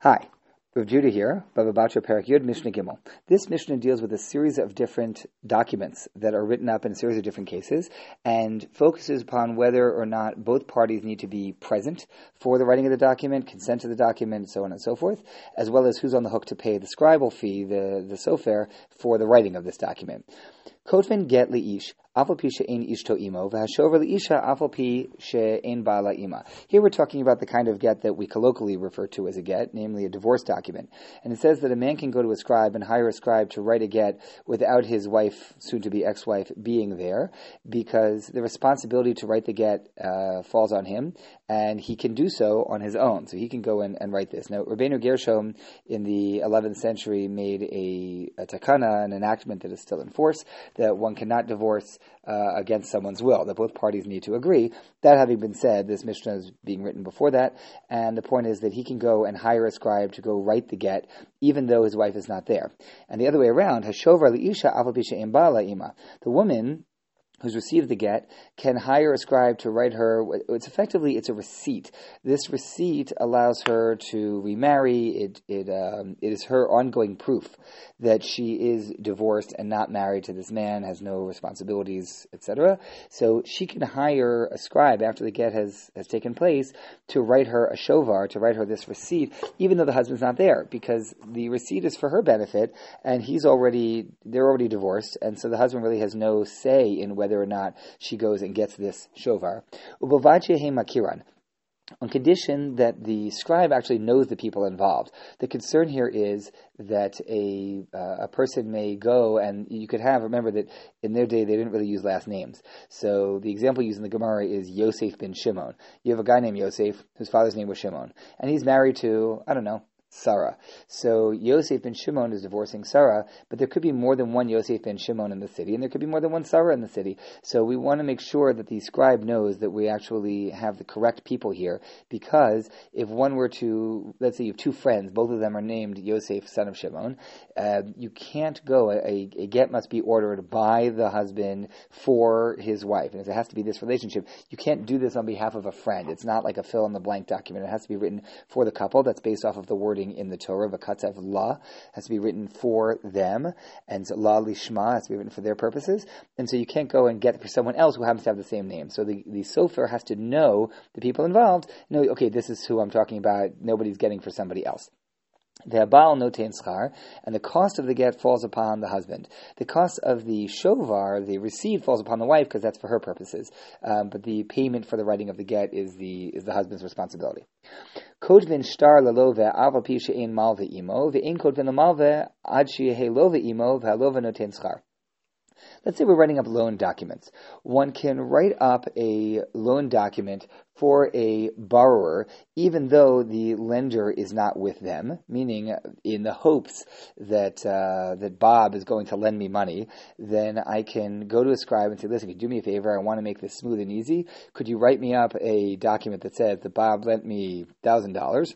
Hi, Rav Judah here, Baba Batra Parak Yud Mishnah Gimel. This Mishnah deals with a series of different documents that are written up in a series of different cases and focuses upon whether or not both parties need to be present for the writing of the document, consent to the document, so on and so forth, as well as who's on the hook to pay the scribal fee, the, the sofer, for the writing of this document. Kotven get liish, Here we're talking about the kind of get that we colloquially refer to as a get, namely a divorce document. And it says that a man can go to a scribe and hire a scribe to write a get without his wife, soon to be ex-wife, being there, because the responsibility to write the get uh, falls on him, and he can do so on his own. So he can go in and write this. Now, Rabbeinu Gershom in the 11th century made a, a takana, an enactment that is still in force, that one cannot divorce uh, against someone's will, that both parties need to agree. That having been said, this Mishnah is being written before that, and the point is that he can go and hire a scribe to go write the get, even though his wife is not there. And the other way around, Hashovar liisha ima. The woman who's received the get can hire a scribe to write her. It's effectively it's a receipt. This receipt allows her to remarry. It it um, it is her ongoing proof that she is divorced and not married to this man, has no responsibilities, etc. So she can hire a scribe after the get has has taken place to write her a shovar, to write her this receipt, even though the husband's not there, because the receipt is for her benefit, and he's already they're already divorced, and so the husband really has no say in whether whether or not she goes and gets this shovar. makiran on condition that the scribe actually knows the people involved. The concern here is that a uh, a person may go and you could have remember that in their day they didn't really use last names. So the example used in the Gemara is Yosef bin Shimon. You have a guy named Yosef whose father's name was Shimon, and he's married to I don't know Sarah. So Yosef ben Shimon is divorcing Sarah, but there could be more than one Yosef ben Shimon in the city, and there could be more than one Sarah in the city. So we want to make sure that the scribe knows that we actually have the correct people here, because if one were to, let's say you have two friends, both of them are named Yosef, son of Shimon, uh, you can't go, a, a, get must be ordered by the husband for his wife, and it has to be this relationship. You can't do this on behalf of a friend. It's not like a fill in the blank document. It has to be written for the couple. That's based off of the word wording in the Torah, Vakatzav La, has to be written for them, and La Lishma has to be written for their purposes. And so you can't go and get for someone else who happens to have the same name. So the, the sofer has to know the people involved, know, okay, this is who I'm talking about, nobody's getting for somebody else. The Baal notain schar, and the cost of the get falls upon the husband. The cost of the shovar, the receipt, falls upon the wife because that's for her purposes. Um, but the payment for the writing of the get is the is the husband's responsibility. Kodvin shtar lalove aval pi malve imo, ve'in kodvin ad she'ehe love imo, ve'alove notain. Let's say we're writing up loan documents. One can write up a loan document for a borrower, even though the lender is not with them, meaning in the hopes that uh, that Bob is going to lend me money, then I can go to a scribe and say, "Listen, if you do me a favor, I want to make this smooth and easy. Could you write me up a document that says that Bob lent me thousand dollars?"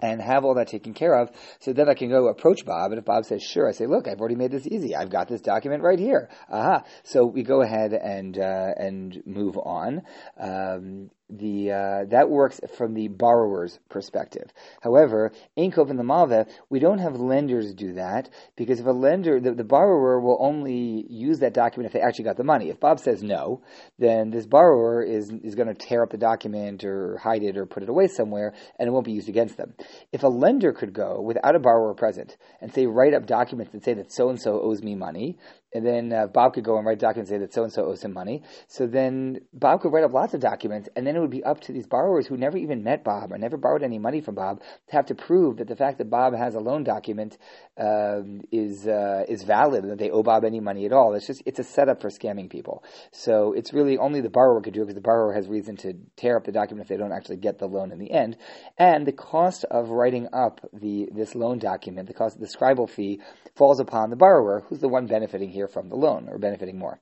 And have all that taken care of. So then I can go approach Bob, and if Bob says sure, I say, look, I've already made this easy. I've got this document right here. Aha! So we go ahead and uh, and move on. Um, the uh, that works from the borrower's perspective. However, Inkov and the Malve, we don't have lenders do that because if a lender, the, the, borrower will only use that document if they actually got the money. If Bob says no, then this borrower is is going to tear up the document or hide it or put it away somewhere, and it won't be used against them. If a lender could go without a borrower present and say write up documents that say that so and so owes me money, and then uh, Bob could go and write a document and say that so and so owes him money. So then Bob could write up lots of documents, and then it would be up to these borrowers who never even met Bob or never borrowed any money from Bob to have to prove that the fact that Bob has a loan document um, is uh, is valid and that they owe Bob any money at all. It's just it's a setup for scamming people. So it's really only the borrower could do it because the borrower has reason to tear up the document if they don't actually get the loan in the end. And the cost of writing up the this loan document, the cost of the scribal fee, falls upon the borrower, who's the one benefiting here from the loan or benefiting more.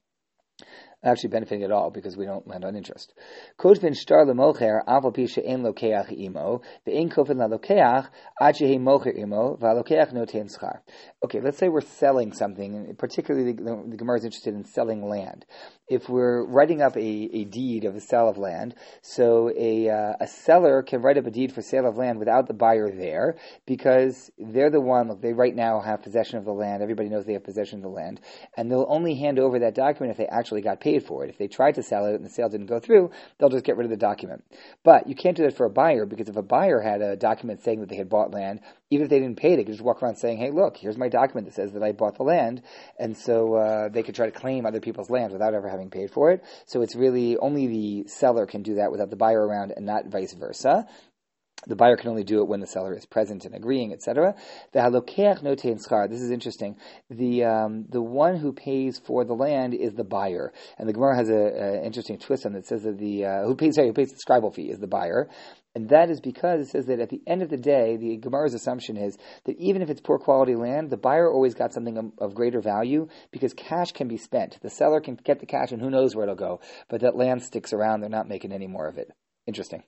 Actually benefiting at all because we don't lend on interest. Shtar lemocher aval pisha lokeach imo ve'in kofin lokeach ad shehe mocher imo va'lokeach schar. Okay, let's say we're selling something, particularly the, the Gemara is interested in selling land. If we're writing up a, a deed of a sale of land, so a, uh, a seller can write up a deed for sale of land without the buyer there because they're the one, they right now have possession of the land, everybody knows they have possession of the land, and they'll only hand over that document if they actually got paid for it. If they tried to sell it and the sale didn't go through, they'll just get rid of the document. But you can't do that for a buyer because if a buyer had a document saying that they had bought land, even if they didn't pay, they could just walk around saying, "Hey, look, here's my document that says that I bought the land," and so uh, they could try to claim other people's land without ever having paid for it. So it's really only the seller can do that without the buyer around, and not vice versa. The buyer can only do it when the seller is present and agreeing, etc. The halokeach notein schar. This is interesting. The um, the one who pays for the land is the buyer, and the Gemara has an interesting twist on it. It says that the uh, who pays sorry, who pays the scribal fee is the buyer, and that is because it says that at the end of the day, the Gemara's assumption is that even if it's poor quality land, the buyer always got something of, greater value because cash can be spent. The seller can get the cash and who knows where it'll go, but that land sticks around. They're not making any more of it. Interesting.